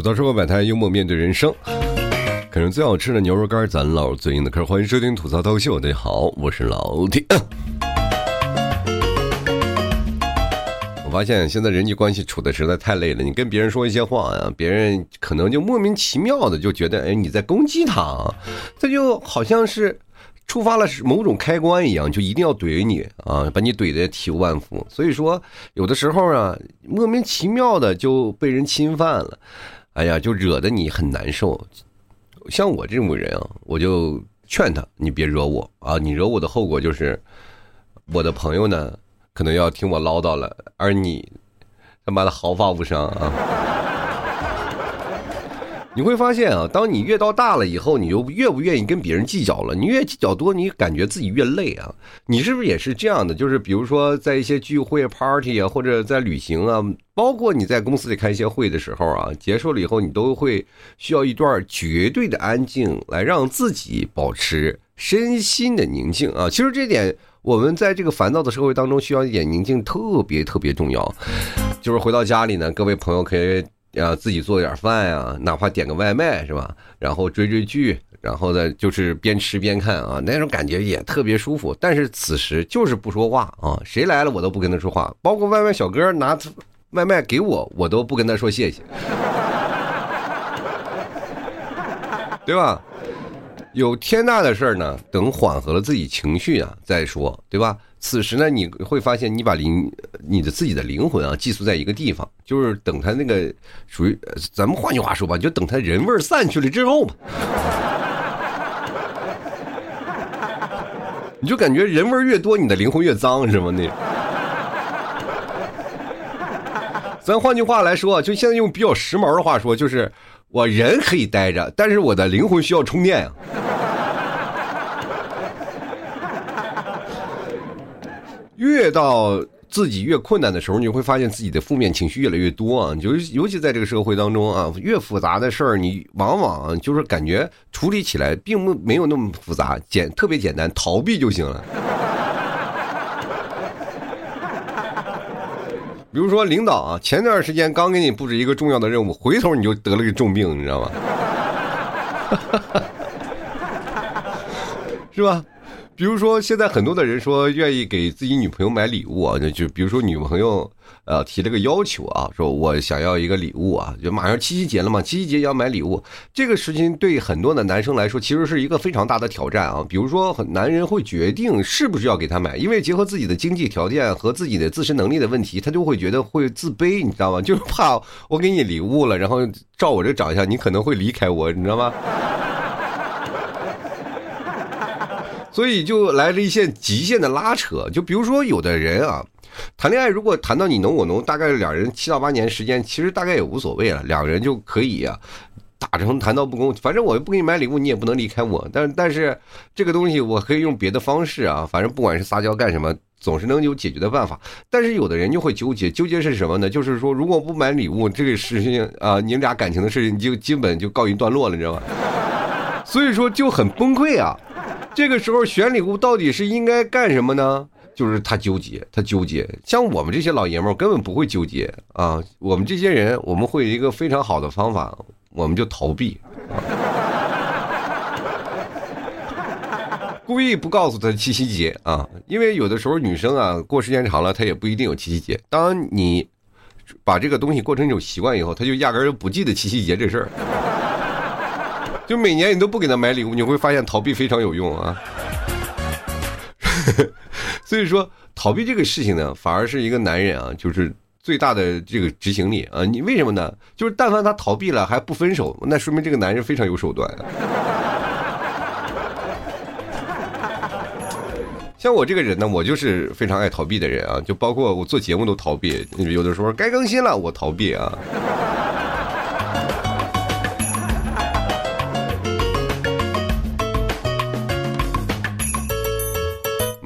吐槽生活百态，幽默面对人生。啃着最好吃的牛肉干，咱唠最硬的嗑。欢迎收听吐槽涛秀，大家好，我是老铁。我发现现在人际关系处的实在太累了，你跟别人说一些话呀，别人可能就莫名其妙的就觉得，哎，你在攻击他，这就好像是触发了某种开关一样，就一定要怼你啊，把你怼的体无完肤。所以说，有的时候啊，莫名其妙的就被人侵犯了，哎呀，就惹得你很难受。像我这种人啊，我就劝他，你别惹我啊，你惹我的后果就是我的朋友呢。可能要听我唠叨了，而你他妈的毫发无伤啊！你会发现啊，当你越到大了以后，你就越不愿意跟别人计较了。你越计较多，你感觉自己越累啊！你是不是也是这样的？就是比如说在一些聚会、party 啊，或者在旅行啊，包括你在公司里开一些会的时候啊，结束了以后，你都会需要一段绝对的安静，来让自己保持身心的宁静啊！其实这点。我们在这个烦躁的社会当中，需要一点宁静，特别特别重要。就是回到家里呢，各位朋友可以啊自己做点饭呀，哪怕点个外卖是吧？然后追追剧，然后再就是边吃边看啊，那种感觉也特别舒服。但是此时就是不说话啊，谁来了我都不跟他说话，包括外卖小哥拿外卖给我，我都不跟他说谢谢，对吧？有天大的事儿呢，等缓和了自己情绪啊再说，对吧？此时呢，你会发现你把灵你的自己的灵魂啊寄宿在一个地方，就是等他那个属于咱们换句话说吧，就等他人味散去了之后嘛，你就感觉人味越多，你的灵魂越脏，是吗？那，咱换句话来说，就现在用比较时髦的话说，就是我人可以待着，但是我的灵魂需要充电啊。越到自己越困难的时候，你会发现自己的负面情绪越来越多啊！尤尤其在这个社会当中啊，越复杂的事儿，你往往就是感觉处理起来并不没有那么复杂，简特别简单，逃避就行了。比如说领导啊，前段时间刚给你布置一个重要的任务，回头你就得了个重病，你知道吗？是吧？比如说，现在很多的人说愿意给自己女朋友买礼物啊，就就比如说女朋友呃提了个要求啊，说我想要一个礼物啊，就马上七夕节了嘛，七夕节要买礼物，这个事情对很多的男生来说其实是一个非常大的挑战啊。比如说，男人会决定是不是要给他买，因为结合自己的经济条件和自己的自身能力的问题，他就会觉得会自卑，你知道吗？就是怕我给你礼物了，然后照我这长相，你可能会离开我，你知道吗？所以就来了一些极限的拉扯，就比如说有的人啊，谈恋爱如果谈到你侬我侬，大概两人七到八年时间，其实大概也无所谓了，两个人就可以啊，打成谈到不公，反正我又不给你买礼物，你也不能离开我，但但是这个东西我可以用别的方式啊，反正不管是撒娇干什么，总是能有解决的办法。但是有的人就会纠结，纠结是什么呢？就是说如果不买礼物，这个事情啊，你俩感情的事情就基本就告一段落了，你知道吗？所以说就很崩溃啊。这个时候选礼物到底是应该干什么呢？就是他纠结，他纠结。像我们这些老爷们儿根本不会纠结啊！我们这些人，我们会有一个非常好的方法，我们就逃避，故意不告诉他七夕节啊！因为有的时候女生啊，过时间长了，她也不一定有七夕节。当你把这个东西过成一种习惯以后，她就压根儿就不记得七夕节这事儿。就每年你都不给他买礼物，你会发现逃避非常有用啊。所以说逃避这个事情呢，反而是一个男人啊，就是最大的这个执行力啊。你为什么呢？就是但凡他逃避了还不分手，那说明这个男人非常有手段。像我这个人呢，我就是非常爱逃避的人啊，就包括我做节目都逃避，有的时候该更新了我逃避啊。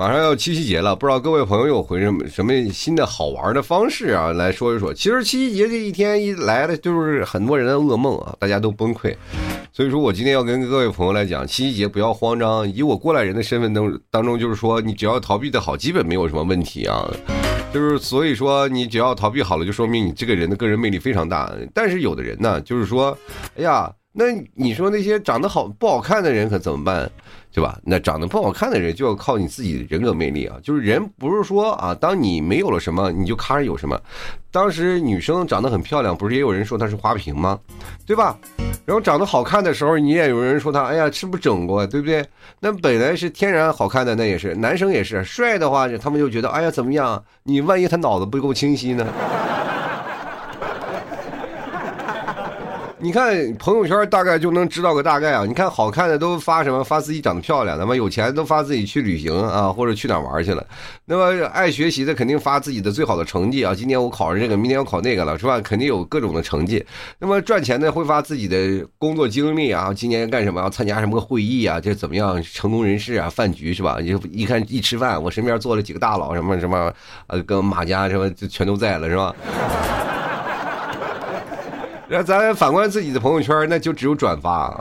马上要七夕节了，不知道各位朋友有回什么什么新的好玩的方式啊？来说一说。其实七夕节这一天一来了，就是很多人的噩梦啊，大家都崩溃。所以说我今天要跟各位朋友来讲，七夕节不要慌张。以我过来人的身份当当中，就是说你只要逃避的好，基本没有什么问题啊。就是所以说，你只要逃避好了，就说明你这个人的个人魅力非常大。但是有的人呢，就是说，哎呀，那你说那些长得好不好看的人可怎么办？对吧？那长得不好看的人就要靠你自己的人格魅力啊！就是人不是说啊，当你没有了什么，你就咔有什么。当时女生长得很漂亮，不是也有人说她是花瓶吗？对吧？然后长得好看的时候，你也有人说她，哎呀，是不是整过？对不对？那本来是天然好看的，那也是男生也是帅的话，他们就觉得，哎呀，怎么样？你万一他脑子不够清晰呢？你看朋友圈大概就能知道个大概啊！你看好看的都发什么？发自己长得漂亮，那么有钱都发自己去旅行啊，或者去哪玩去了。那么爱学习的肯定发自己的最好的成绩啊！今年我考上这个，明年我考那个了，是吧？肯定有各种的成绩。那么赚钱的会发自己的工作经历啊，今年干什么？要参加什么会议啊？这怎么样？成功人士啊，饭局是吧？你一看一吃饭，我身边坐了几个大佬，什么什么，呃，跟马家什么就全都在了，是吧？那咱反观自己的朋友圈，那就只有转发啊。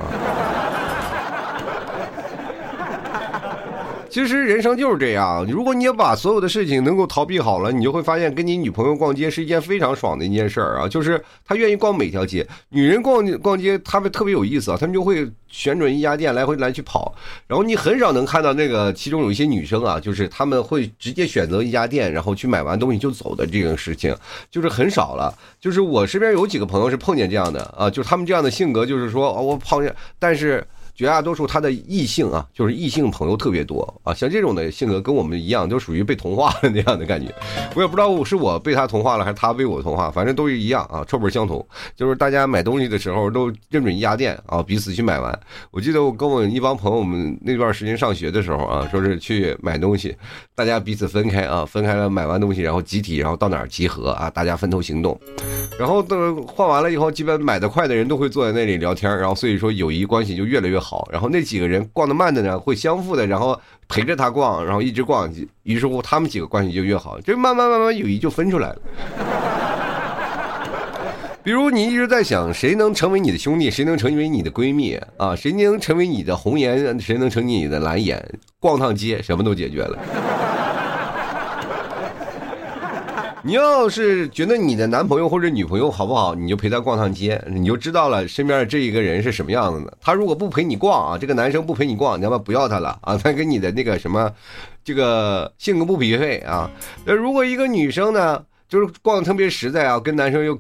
其实人生就是这样，如果你把所有的事情能够逃避好了，你就会发现跟你女朋友逛街是一件非常爽的一件事儿啊。就是她愿意逛每条街，女人逛逛街，她们特别有意思啊，她们就会旋转一家店来回来去跑。然后你很少能看到那个其中有一些女生啊，就是他们会直接选择一家店，然后去买完东西就走的这个事情，就是很少了。就是我身边有几个朋友是碰见这样的啊，就是他们这样的性格，就是说我碰见，但是。绝大多数他的异性啊，就是异性朋友特别多啊，像这种的性格跟我们一样，都属于被同化了那样的感觉。我也不知道是我被他同化了，还是他被我同化，反正都是一样啊，臭味相同。就是大家买东西的时候都认准一家店啊，彼此去买完。我记得我跟我一帮朋友们那段时间上学的时候啊，说是去买东西，大家彼此分开啊，分开了买完东西，然后集体然后到哪儿集合啊，大家分头行动。然后等换完了以后，基本买的快的人都会坐在那里聊天，然后所以说友谊关系就越来越好。然后那几个人逛的慢的呢，会相互的，然后陪着他逛，然后一直逛，于是乎他们几个关系就越好，就慢慢慢慢友谊就分出来了。比如你一直在想谁能成为你的兄弟，谁能成为你的闺蜜啊？谁能成为你的红颜，谁能成为你的蓝颜？逛趟街什么都解决了。你要是觉得你的男朋友或者女朋友好不好，你就陪他逛趟街，你就知道了身边的这一个人是什么样子的。他如果不陪你逛啊，这个男生不陪你逛，你要不不要他了啊？他跟你的那个什么，这个性格不匹配啊。那如果一个女生呢，就是逛的特别实在啊，跟男生又，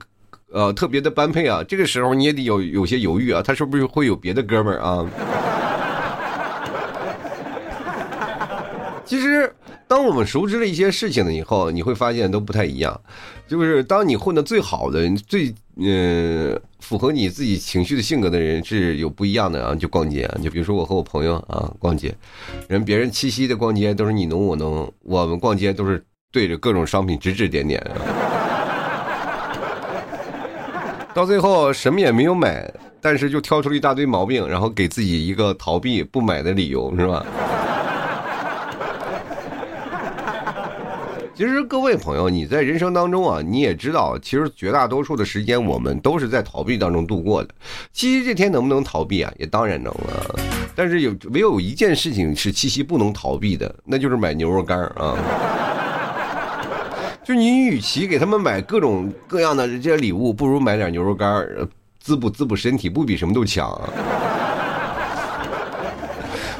呃，特别的般配啊，这个时候你也得有有些犹豫啊，他是不是会有别的哥们儿啊？其实。当我们熟知了一些事情了以后，你会发现都不太一样。就是当你混的最好的、最嗯符合你自己情绪的性格的人是有不一样的啊。就逛街啊，就比如说我和我朋友啊逛街，人别人七夕的逛街都是你侬我侬，我们逛街都是对着各种商品指指点点，到最后什么也没有买，但是就挑出了一大堆毛病，然后给自己一个逃避不买的理由，是吧？其实各位朋友，你在人生当中啊，你也知道，其实绝大多数的时间我们都是在逃避当中度过的。七夕这天能不能逃避啊？也当然能了。但是有唯有一件事情是七夕不能逃避的，那就是买牛肉干啊。就你与其给他们买各种各样的这些礼物，不如买点牛肉干滋补滋补身体，不比什么都强啊。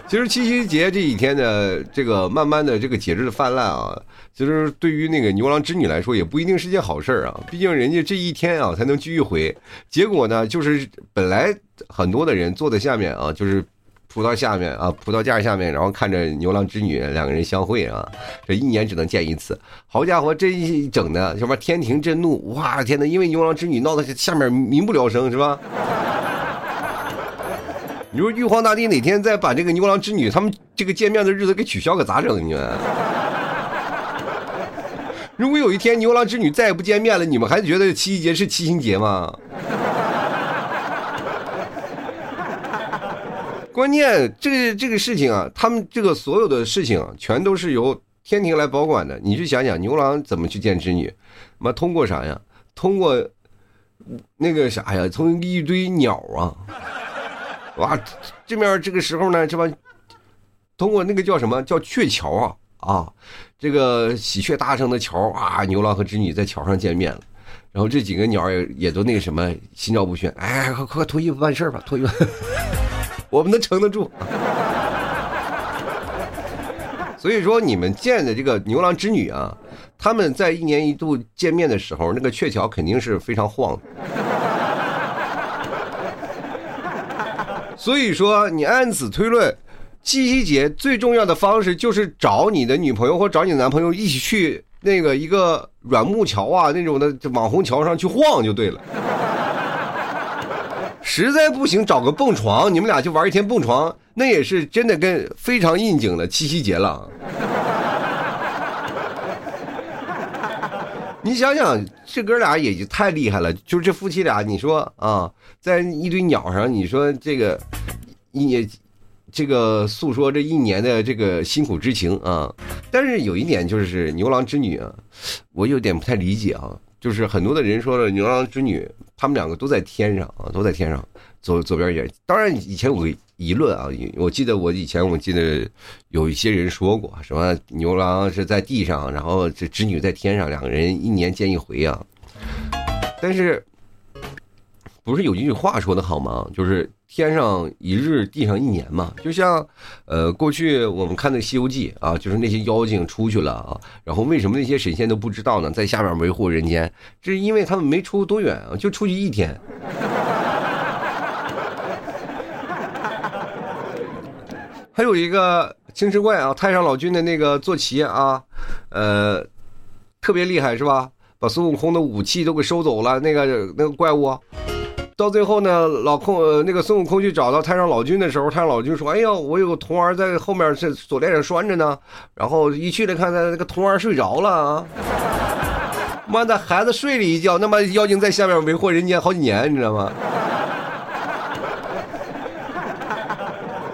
其实七夕节这几天的这个慢慢的这个节日的泛滥啊。其实对于那个牛郎织女来说，也不一定是件好事儿啊。毕竟人家这一天啊才能聚一回，结果呢，就是本来很多的人坐在下面啊，就是葡萄下面啊，葡萄架下面，然后看着牛郎织女两个人相会啊，这一年只能见一次。好家伙，这一整的什么天庭震怒，哇天呐，因为牛郎织女闹得下面民不聊生，是吧？你说玉皇大帝哪天再把这个牛郎织女他们这个见面的日子给取消，可咋整？你们？如果有一天牛郎织女再也不见面了，你们还觉得七夕节是七星节吗？关键这个这个事情啊，他们这个所有的事情啊，全都是由天庭来保管的。你去想想，牛郎怎么去见织女？妈通过啥呀？通过那个啥呀？从一堆鸟啊，哇！这面这个时候呢，这帮通过那个叫什么叫鹊桥啊？啊，这个喜鹊搭成的桥啊，牛郎和织女在桥上见面了。然后这几个鸟也也都那个什么，心照不宣。哎，快快脱衣服办事吧，脱衣服，我们能撑得住。所以说，你们见的这个牛郎织女啊，他们在一年一度见面的时候，那个鹊桥肯定是非常晃的。所以说，你按此推论，七夕节最重要的方式就是找你的女朋友或找你的男朋友一起去。那个一个软木桥啊，那种的网红桥上去晃就对了。实在不行，找个蹦床，你们俩就玩一天蹦床，那也是真的跟非常应景的七夕节了。你想想，这哥俩也就太厉害了，就是这夫妻俩，你说啊，在一堆鸟上，你说这个也。这个诉说这一年的这个辛苦之情啊，但是有一点就是牛郎织女啊，我有点不太理解啊，就是很多的人说了牛郎织女，他们两个都在天上啊，都在天上，左左边也，当然以前有个疑论啊，我记得我以前我记得有一些人说过什么牛郎是在地上，然后这织女在天上，两个人一年见一回啊，但是不是有一句话说的好吗？就是。天上一日，地上一年嘛，就像，呃，过去我们看的《西游记》啊，就是那些妖精出去了啊，然后为什么那些神仙都不知道呢？在下面维护人间，这是因为他们没出多远啊，就出去一天。还有一个青石怪啊，太上老君的那个坐骑啊，呃，特别厉害是吧？把孙悟空的武器都给收走了，那个那个怪物。到最后呢，老空那个孙悟空去找到太上老君的时候，太上老君说：“哎呀，我有个童儿在后面这锁链上拴着呢。”然后一去了，看他那个童儿睡着了啊！妈的，孩子睡了一觉，那么妖精在下面为祸人间好几年，你知道吗？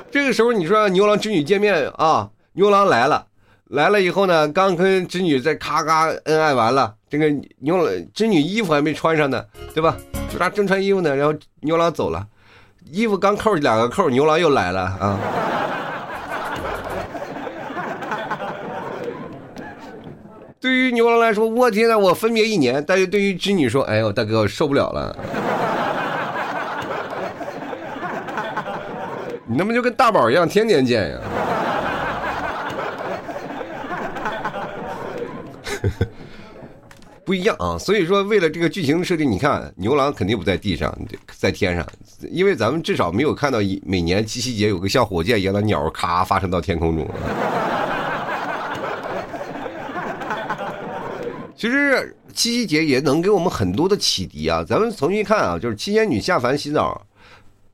这个时候你说牛郎织女见面啊，牛郎来了，来了以后呢，刚跟织女在咔咔恩爱完了，这个牛郎织女衣服还没穿上呢，对吧？就他正穿衣服呢，然后牛郎走了，衣服刚扣两个扣，牛郎又来了啊！对于牛郎来说，我天呐，我分别一年；但是对于织女说，哎呦，大哥，我受不了了，你他妈就跟大宝一样，天天见呀！不一样啊，所以说为了这个剧情设定，你看牛郎肯定不在地上，在天上，因为咱们至少没有看到一每年七夕节有个像火箭一样的鸟咔发射到天空中。其实七夕节也能给我们很多的启迪啊，咱们重新看啊，就是七仙女下凡洗澡，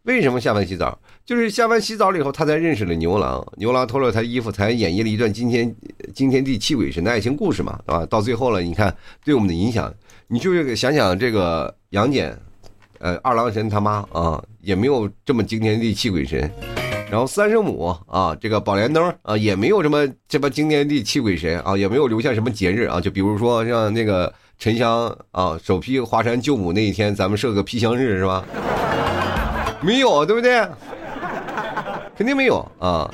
为什么下凡洗澡？就是下班洗澡了以后，他才认识了牛郎。牛郎脱了他衣服，才演绎了一段惊天惊天地泣鬼神的爱情故事嘛，啊，到最后了，你看对我们的影响，你就是想想这个杨戬，呃，二郎神他妈啊，也没有这么惊天地泣鬼神。然后三圣母啊，这个宝莲灯啊，也没有什么这么惊天地泣鬼神啊，也没有留下什么节日啊。就比如说像那个沉香啊，首批华山救母那一天，咱们设个披香日是吧？没有，对不对？肯定没有啊，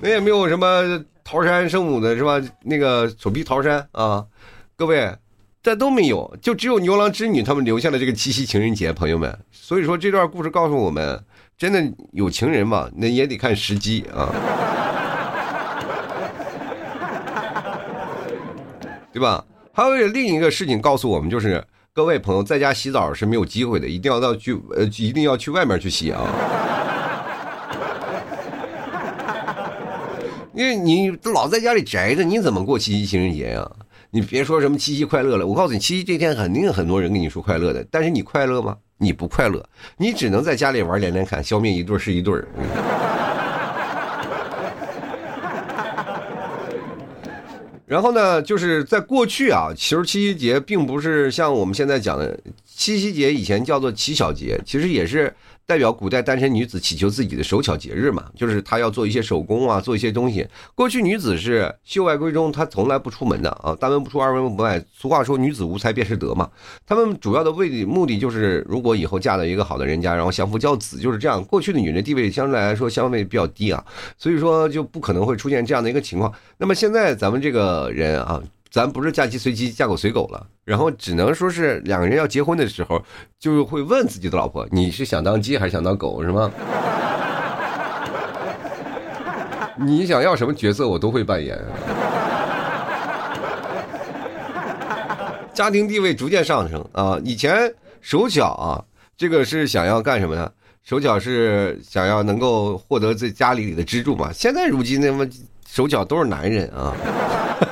那也没有什么桃山圣母的是吧？那个手臂桃山啊，各位，这都没有，就只有牛郎织女他们留下了这个七夕情人节，朋友们。所以说这段故事告诉我们，真的有情人嘛，那也得看时机啊，对吧？还有另一个事情告诉我们，就是各位朋友在家洗澡是没有机会的，一定要到去呃，一定要去外面去洗啊。因为你老在家里宅着，你怎么过七夕情人节呀？你别说什么七夕快乐了，我告诉你，七夕这天肯定很多人跟你说快乐的，但是你快乐吗？你不快乐，你只能在家里玩连连看，消灭一对是一对儿。然后呢，就是在过去啊，其实七夕节并不是像我们现在讲的七夕节，以前叫做乞巧节，其实也是。代表古代单身女子祈求自己的手巧节日嘛，就是她要做一些手工啊，做一些东西。过去女子是秀外闺中，她从来不出门的啊，大门不出二门不迈。俗话说女子无才便是德嘛。他们主要的为目的就是，如果以后嫁到一个好的人家，然后相夫教子，就是这样。过去的女人地位相对来说相对比较低啊，所以说就不可能会出现这样的一个情况。那么现在咱们这个人啊。咱不是嫁鸡随鸡，嫁狗随狗了，然后只能说是两个人要结婚的时候，就会问自己的老婆：“你是想当鸡还是想当狗？是吗？” 你想要什么角色，我都会扮演。家庭地位逐渐上升啊！以前手脚啊，这个是想要干什么呢？手脚是想要能够获得在家里里的支柱嘛？现在如今那么手脚都是男人啊！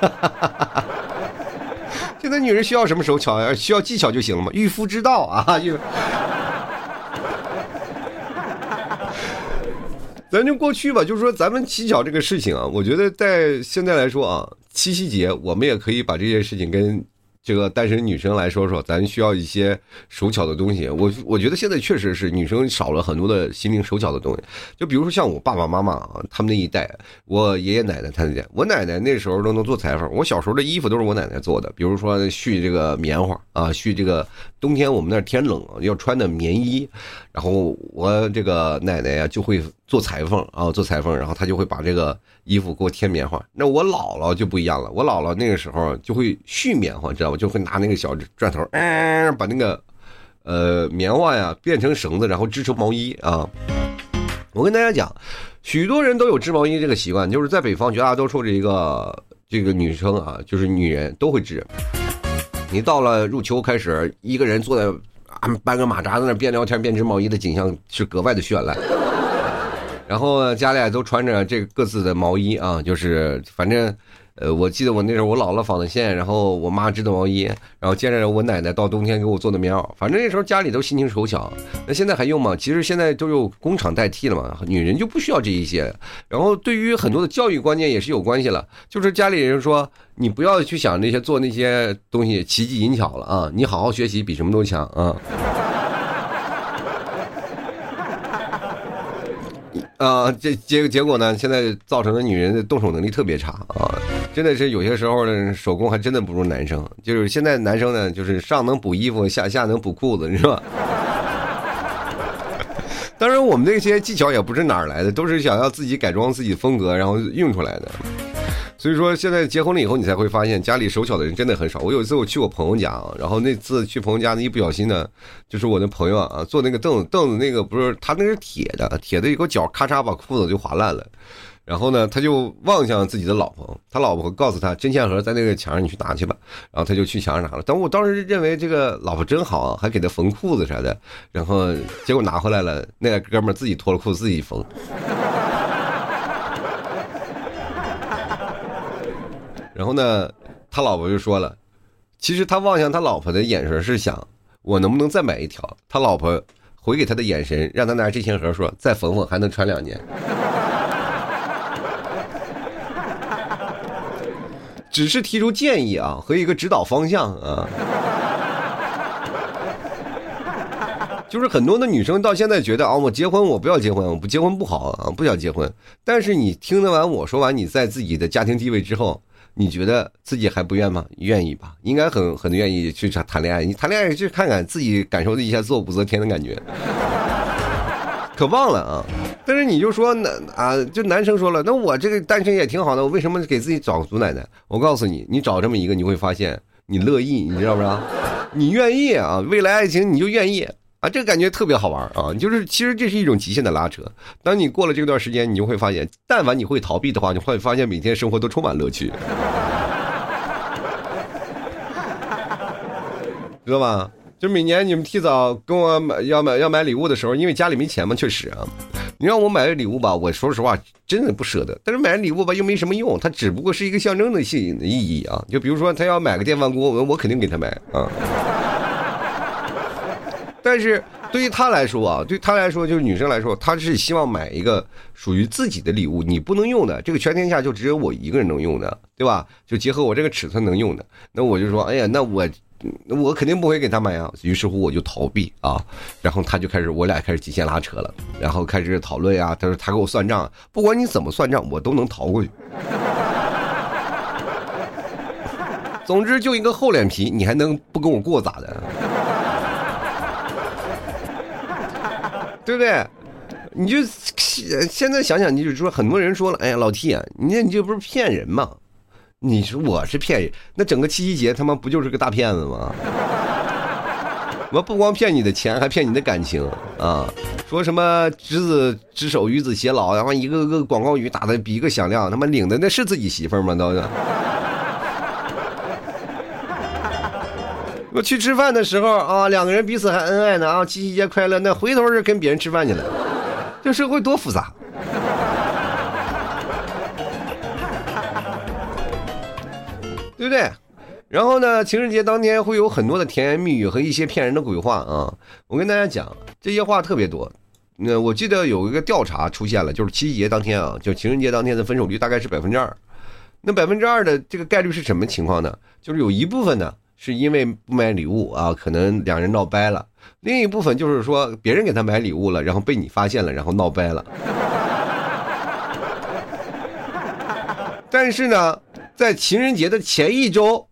现在女人需要什么手巧？需要技巧就行了嘛？御夫之道啊！咱就过去吧，就是说咱们乞巧这个事情啊，我觉得在现在来说啊，七夕节我们也可以把这件事情跟。这个单身女生来说说，咱需要一些手巧的东西。我我觉得现在确实是女生少了很多的心灵手巧的东西。就比如说像我爸爸妈妈啊，他们那一代，我爷爷奶奶他们家，我奶奶那时候都能做裁缝。我小时候的衣服都是我奶奶做的，比如说絮这个棉花啊，絮这个冬天我们那天冷要穿的棉衣，然后我这个奶奶呀就会做裁缝啊，做裁缝，然后她就会把这个。衣服给我添棉花，那我姥姥就不一样了。我姥姥那个时候就会续棉花，知道吧？就会拿那个小转头，嗯，把那个呃棉花呀变成绳子，然后织成毛衣啊。我跟大家讲，许多人都有织毛衣这个习惯，就是在北方绝大多数这个这个女生啊，就是女人都会织。你到了入秋开始，一个人坐在啊搬个马扎在那边聊天边织毛衣的景象是格外的绚烂。然后家里都穿着这个各自的毛衣啊，就是反正，呃，我记得我那时候我姥姥纺的线，然后我妈织的毛衣，然后接着我奶奶到冬天给我做的棉袄，反正那时候家里都心情手巧。那现在还用吗？其实现在都有工厂代替了嘛，女人就不需要这一些。然后对于很多的教育观念也是有关系了，就是家里人说你不要去想那些做那些东西奇技淫巧了啊，你好好学习比什么都强啊。啊，这结结果呢？现在造成的女人的动手能力特别差啊！真的是有些时候呢，手工还真的不如男生。就是现在男生呢，就是上能补衣服，下下能补裤子，是吧？当然，我们这些技巧也不是哪儿来的，都是想要自己改装自己风格，然后用出来的。所以说，现在结婚了以后，你才会发现家里手巧的人真的很少。我有一次我去我朋友家啊，然后那次去朋友家呢，一不小心呢，就是我那朋友啊，坐那个凳子，凳子那个不是他那是铁的，铁的一个脚咔嚓把裤子就划烂了。然后呢，他就望向自己的老婆，他老婆告诉他针线盒在那个墙上，你去拿去吧。然后他就去墙上拿了。但我当时认为这个老婆真好，还给他缝裤子啥的。然后结果拿回来了，那哥们自己脱了裤子自己缝。然后呢，他老婆就说了，其实他望向他老婆的眼神是想，我能不能再买一条？他老婆回给他的眼神，让他拿这钱盒说，再缝缝还能穿两年。只是提出建议啊，和一个指导方向啊。就是很多的女生到现在觉得啊，我结婚我不要结婚，我不结婚不好啊，不想结婚。但是你听得完我说完你在自己的家庭地位之后。你觉得自己还不愿吗？愿意吧，应该很很愿意去谈谈恋爱。你谈恋爱去看看，自己感受一下做武则天的感觉，可棒了啊！但是你就说那啊，就男生说了，那我这个单身也挺好的，我为什么给自己找祖奶奶？我告诉你，你找这么一个，你会发现你乐意，你知道不知道？你愿意啊，未来爱情你就愿意。啊，这个感觉特别好玩啊！就是其实这是一种极限的拉扯。当你过了这段时间，你就会发现，但凡你会逃避的话，你会发现每天生活都充满乐趣，知道吧？就每年你们提早跟我买要买要买礼物的时候，因为家里没钱嘛，确实啊。你让我买个礼物吧，我说实话真的不舍得。但是买礼物吧又没什么用，它只不过是一个象征的性意义啊。就比如说他要买个电饭锅，我我肯定给他买啊。但是对于他来说啊，对他来说就是女生来说，她是希望买一个属于自己的礼物，你不能用的，这个全天下就只有我一个人能用的，对吧？就结合我这个尺寸能用的，那我就说，哎呀，那我我肯定不会给他买啊。于是乎我就逃避啊，然后他就开始，我俩开始极限拉扯了，然后开始讨论呀。他说他给我算账，不管你怎么算账，我都能逃过去。总之就一个厚脸皮，你还能不跟我过咋的？对不对？你就现现在想想，你就说很多人说了，哎呀，老 T 啊，你你这不是骗人吗？你说我是骗人，那整个七夕节他妈不就是个大骗子吗？我不光骗你的钱，还骗你的感情啊！说什么执子之手，与子偕老，然后一个个广告语打的比一个响亮，他妈领的那是自己媳妇吗？都是。我去吃饭的时候啊，两个人彼此还恩爱呢啊，七夕节快乐，那回头是跟别人吃饭去了，这社会多复杂。对不对？然后呢？情人节当天会有很多的甜言蜜语和一些骗人的鬼话啊！我跟大家讲，这些话特别多。那我记得有一个调查出现了，就是七夕节当天啊，就情人节当天的分手率大概是百分之二。那百分之二的这个概率是什么情况呢？就是有一部分呢是因为不买礼物啊，可能两人闹掰了；另一部分就是说别人给他买礼物了，然后被你发现了，然后闹掰了。但是呢？在情人节的前一周，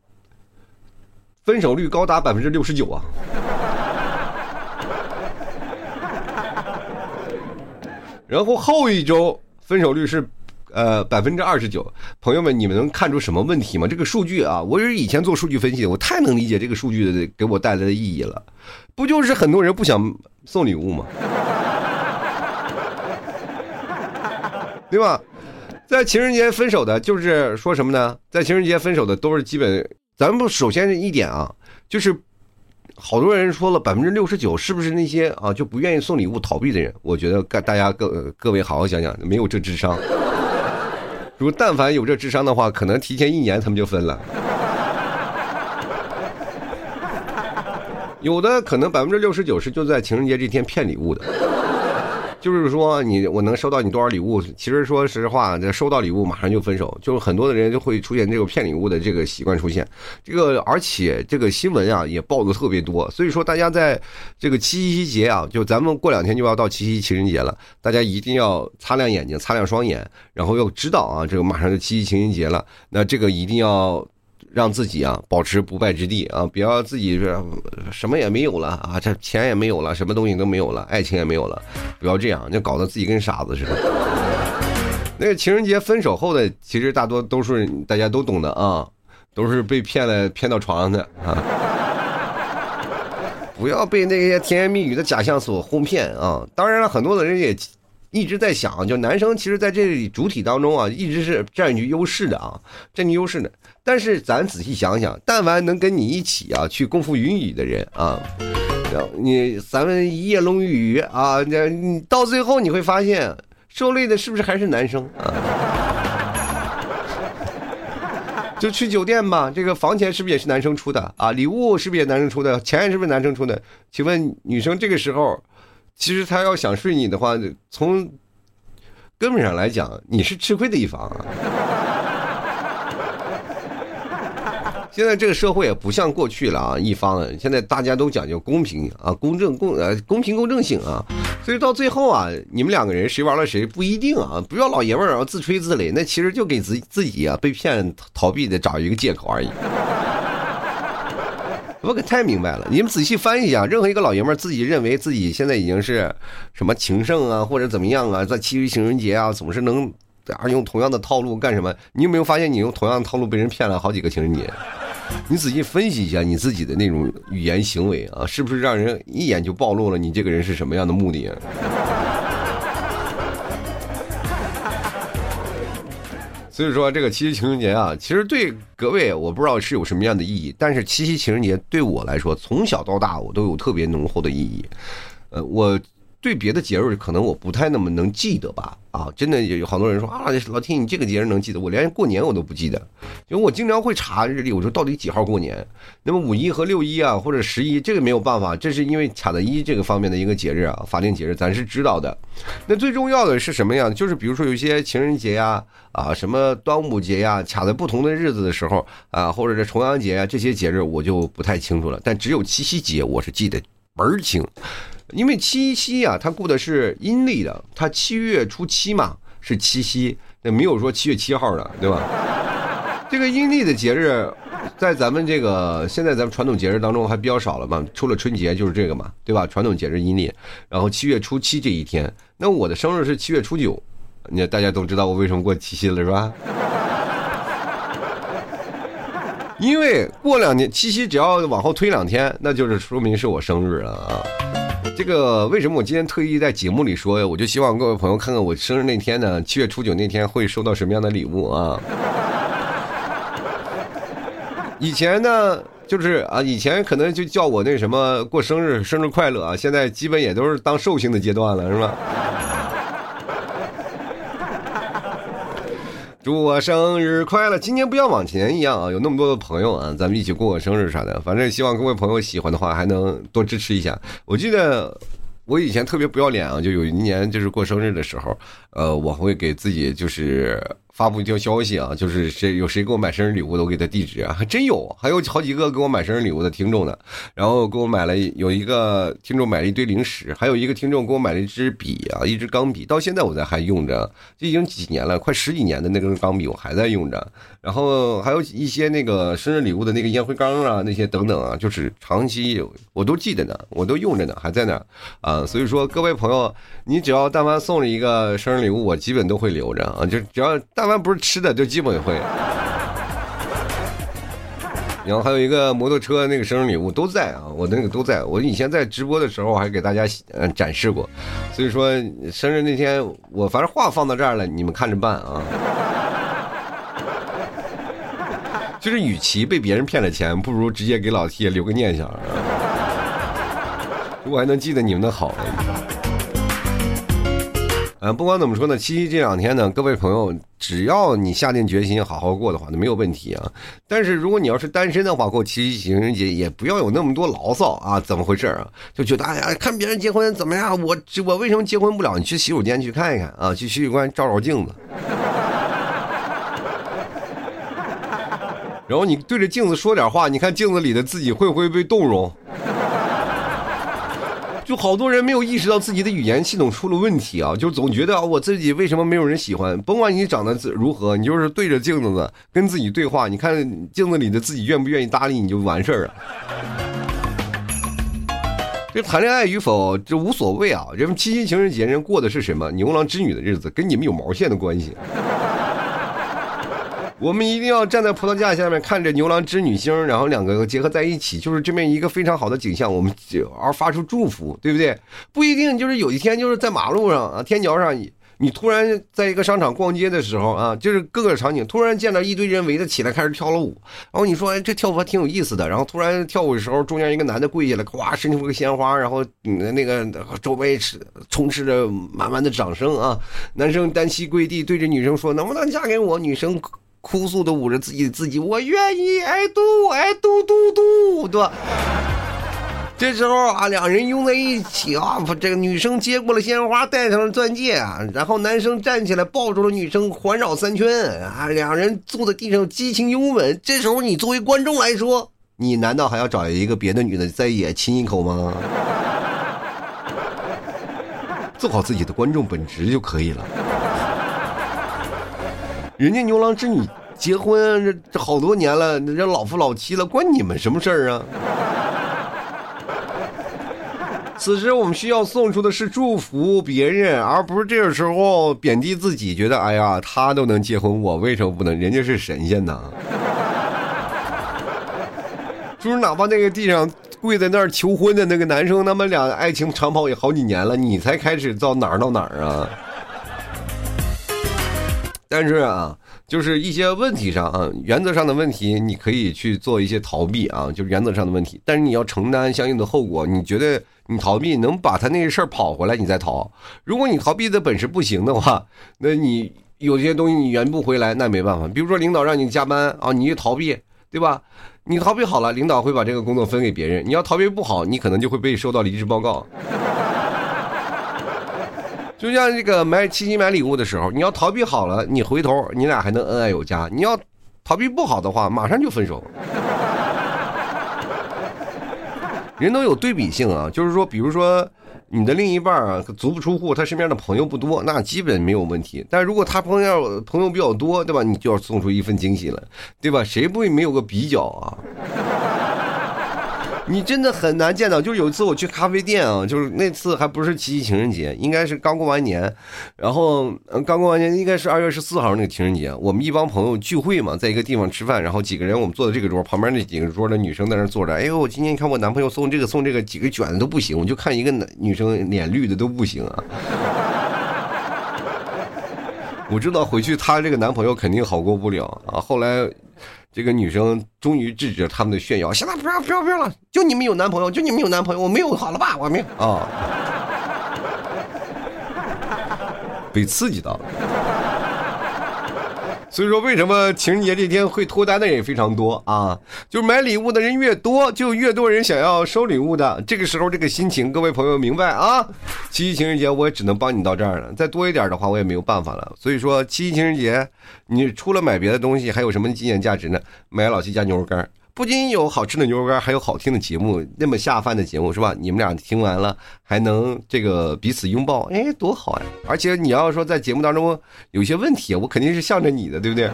分手率高达百分之六十九啊！然后后一周分手率是，呃百分之二十九。朋友们，你们能看出什么问题吗？这个数据啊，我是以前做数据分析的，我太能理解这个数据的给我带来的意义了。不就是很多人不想送礼物吗？对吧？在情人节分手的，就是说什么呢？在情人节分手的都是基本，咱们不首先一点啊，就是好多人说了百分之六十九，是不是那些啊就不愿意送礼物逃避的人？我觉得各大家各各位好好想想，没有这智商。如但凡有这智商的话，可能提前一年他们就分了。有的可能百分之六十九是就在情人节这天骗礼物的。就是说，你我能收到你多少礼物？其实说实话，这收到礼物马上就分手，就是很多的人就会出现这个骗礼物的这个习惯出现。这个而且这个新闻啊也报的特别多，所以说大家在这个七夕节啊，就咱们过两天就要到七夕情人节了，大家一定要擦亮眼睛，擦亮双眼，然后要知道啊，这个马上就七夕情人节了，那这个一定要。让自己啊保持不败之地啊，不要自己是什么也没有了啊，这钱也没有了，什么东西都没有了，爱情也没有了，不要这样，就搞得自己跟傻子似的。那个情人节分手后的，其实大多都是大家都懂的啊，都是被骗了，骗到床上的啊。不要被那些甜言蜜语的假象所哄骗啊！当然了，很多的人也。一直在想，就男生其实在这里主体当中啊，一直是占据优势的啊，占据优势的。但是咱仔细想想，但凡能跟你一起啊去共赴云雨的人啊，你咱们一夜龙雨啊，你到最后你会发现，受累的是不是还是男生啊？就去酒店吧，这个房钱是不是也是男生出的啊？礼物是不是也男生出的？钱是不是男生出的？请问女生这个时候？其实她要想睡你的话，从根本上来讲，你是吃亏的一方啊。现在这个社会也不像过去了啊，一方现在大家都讲究公平啊、公正、公呃公平公正性啊，所以到最后啊，你们两个人谁玩了谁不一定啊，不要老爷们儿自吹自擂，那其实就给自自己啊被骗逃避的找一个借口而已。我可太明白了，你们仔细翻一下，任何一个老爷们儿自己认为自己现在已经是什么情圣啊，或者怎么样啊，在七夕情人节啊，总是能啊用同样的套路干什么？你有没有发现你用同样的套路被人骗了好几个情人节？你仔细分析一下你自己的那种语言行为啊，是不是让人一眼就暴露了你这个人是什么样的目的？所以说，这个七夕情人节啊，其实对各位我不知道是有什么样的意义，但是七夕情人节对我来说，从小到大我都有特别浓厚的意义。呃，我对别的节日可能我不太那么能记得吧，啊，真的有好多人说啊，老天，你这个节日能记得，我连过年我都不记得，因为我经常会查日历，我说到底几号过年？那么五一和六一啊，或者十一，这个没有办法，这是因为卡在一这个方面的一个节日啊，法定节日咱是知道的。那最重要的是什么呀？就是比如说有一些情人节呀，啊，什么端午节呀，卡在不同的日子的时候啊，或者是重阳节啊，这些节日我就不太清楚了。但只有七夕节我是记得门儿清。因为七夕啊，它过的是阴历的，它七月初七嘛是七夕，那没有说七月七号的，对吧？这个阴历的节日，在咱们这个现在咱们传统节日当中还比较少了嘛，除了春节就是这个嘛，对吧？传统节日阴历，然后七月初七这一天，那我的生日是七月初九，你大家都知道我为什么过七夕了是吧？因为过两天七夕只要往后推两天，那就是说明是我生日了啊。这个为什么我今天特意在节目里说呀？我就希望各位朋友看看我生日那天呢，七月初九那天会收到什么样的礼物啊？以前呢，就是啊，以前可能就叫我那什么过生日，生日快乐啊。现在基本也都是当寿星的阶段了，是吧？祝我生日快乐！今年不要往前一样啊，有那么多的朋友啊，咱们一起过个生日啥的。反正希望各位朋友喜欢的话，还能多支持一下。我记得我以前特别不要脸啊，就有一年就是过生日的时候，呃，我会给自己就是。发布一条消息啊，就是谁有谁给我买生日礼物，都给他地址啊，还 真有，还有好几个给我买生日礼物的听众呢。然后给我买了有一个听众买了一堆零食，还有一个听众给我买了一支笔啊，一支钢笔，到现在我在还用着，这已经几年了，快十几年的那根钢笔我还在用着。然后还有一些那个生日礼物的那个烟灰缸啊，那些等等啊，就是长期我都记得呢，我都用着呢，还在那啊。所以说各位朋友，你只要但凡送了一个生日礼物，我基本都会留着啊，就只要但。凡不是吃的，就基本会。然后还有一个摩托车那个生日礼物都在啊，我那个都在。我以前在直播的时候还给大家嗯展示过，所以说生日那天我反正话放到这儿了，你们看着办啊。就是与其被别人骗了钱，不如直接给老铁留个念想。我还能记得你们的好。不管怎么说呢，七夕这两天呢，各位朋友，只要你下定决心好好过的话，那没有问题啊。但是如果你要是单身的话，过七夕情人节也不要有那么多牢骚啊。怎么回事啊？就觉得哎呀，看别人结婚怎么样？我我为什么结婚不了？你去洗手间去看一看啊，去洗手间照照镜子，然后你对着镜子说点话，你看镜子里的自己会不会被动容？就好多人没有意识到自己的语言系统出了问题啊，就总觉得啊，我自己为什么没有人喜欢？甭管你长得如何，你就是对着镜子跟自己对话，你看镜子里的自己愿不愿意搭理你就完事儿了。这谈恋爱与否这无所谓啊，人们七夕情人节人过的是什么牛郎织女的日子，跟你们有毛线的关系？我们一定要站在葡萄架下面看着牛郎织女星，然后两个结合在一起，就是这么一个非常好的景象。我们就而发出祝福，对不对？不一定就是有一天就是在马路上啊，天桥上，你突然在一个商场逛街的时候啊，就是各个场景，突然见到一堆人围着起来开始跳了舞，然后你说这跳舞还挺有意思的。然后突然跳舞的时候，中间一个男的跪下来，咵伸出个鲜花，然后那个周围充斥着满满的掌声啊。男生单膝跪地，对着女生说：“能不能嫁给我？”女生。哭诉的捂着自己的自己，我愿意，爱嘟爱嘟嘟嘟，对吧？这时候啊，两人拥在一起啊，这个女生接过了鲜花，戴上了钻戒啊，然后男生站起来抱住了女生，环绕三圈啊，两人坐在地上激情拥吻。这时候你作为观众来说，你难道还要找一个别的女的再也亲一口吗？做好自己的观众本职就可以了。人家牛郎织女结婚这这好多年了，人老夫老妻了，关你们什么事儿啊？此时我们需要送出的是祝福别人，而不是这个时候贬低自己，觉得哎呀，他都能结婚，我为什么不能？人家是神仙呐！就是哪怕那个地上跪在那儿求婚的那个男生，他们俩爱情长跑也好几年了，你才开始到哪儿到哪儿啊？但是啊，就是一些问题上啊，原则上的问题，你可以去做一些逃避啊，就是原则上的问题，但是你要承担相应的后果。你觉得你逃避能把他那个事儿跑回来，你再逃。如果你逃避的本事不行的话，那你有些东西你圆不回来，那没办法。比如说领导让你加班啊，你逃避，对吧？你逃避好了，领导会把这个工作分给别人；你要逃避不好，你可能就会被收到离职报告。就像这个买七夕买礼物的时候，你要逃避好了，你回头你俩还能恩爱有加；你要逃避不好的话，马上就分手。人都有对比性啊，就是说，比如说你的另一半，足不出户，他身边的朋友不多，那基本没有问题。但如果他朋友朋友比较多，对吧？你就要送出一份惊喜了，对吧？谁不会没有个比较啊？你真的很难见到，就是有一次我去咖啡店啊，就是那次还不是七夕情人节，应该是刚过完年，然后刚过完年，应该是二月十四号那个情人节，我们一帮朋友聚会嘛，在一个地方吃饭，然后几个人我们坐在这个桌，旁边那几个桌的女生在那坐着，哎呦，今天你看我男朋友送这个送这个几个卷的都不行，我就看一个男女生脸绿的都不行啊，我知道回去她这个男朋友肯定好过不了啊，后来。这个女生终于制止了他们的炫耀，行了不要不要不要了，就你们有男朋友，就你们有男朋友，我没有，好了吧，我没有啊，被刺激到了。所以说，为什么情人节这天会脱单的人也非常多啊？就是买礼物的人越多，就越多人想要收礼物的。这个时候，这个心情，各位朋友明白啊？七夕情人节，我也只能帮你到这儿了。再多一点的话，我也没有办法了。所以说，七夕情人节，你除了买别的东西，还有什么纪念价值呢？买老七家牛肉干。不仅有好吃的牛肉干，还有好听的节目，那么下饭的节目是吧？你们俩听完了还能这个彼此拥抱，哎，多好呀！而且你要说在节目当中有些问题，我肯定是向着你的，对不对？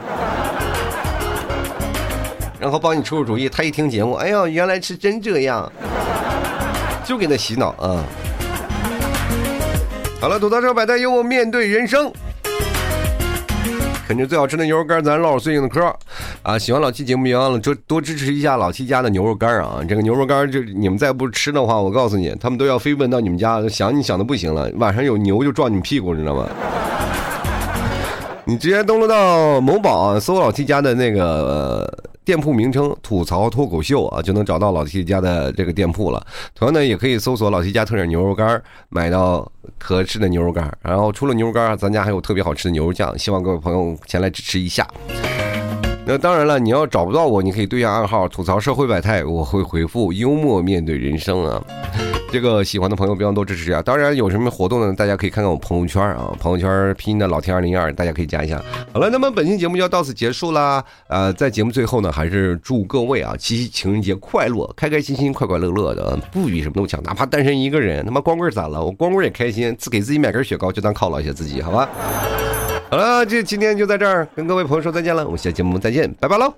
然后帮你出出主意。他一听节目，哎呀，原来是真这样，就给他洗脑啊！好了，吐槽车百态，幽默面对人生。肯定最好吃的牛肉干，咱唠最近的嗑啊！喜欢老七节目，别忘了多多支持一下老七家的牛肉干啊！这个牛肉干，就你们再不吃的话，我告诉你，他们都要飞奔到你们家，想你想的不行了。晚上有牛就撞你屁股，知道吗？你直接登录到某宝，搜老七家的那个。店铺名称“吐槽脱口秀”啊，就能找到老 T 家的这个店铺了。同样呢，也可以搜索老 T 家特产牛肉干，买到合适的牛肉干。然后除了牛肉干，咱家还有特别好吃的牛肉酱，希望各位朋友前来支持一下。那当然了，你要找不到我，你可以对下暗号“吐槽社会百态”，我会回复“幽默面对人生”啊。这个喜欢的朋友，别忘多支持啊！当然有什么活动呢？大家可以看看我朋友圈啊，朋友圈拼音的老天二零二，大家可以加一下。好了，那么本期节目就要到此结束啦。呃，在节目最后呢，还是祝各位啊，七夕情人节快乐，开开心心，快快乐乐的，不比什么都强。哪怕单身一个人，他妈光棍咋了？我光棍也开心，自给自己买根雪糕，就当犒劳一下自己，好吧？好了，这今天就在这儿，跟各位朋友说再见了，我们下节目再见，拜拜喽。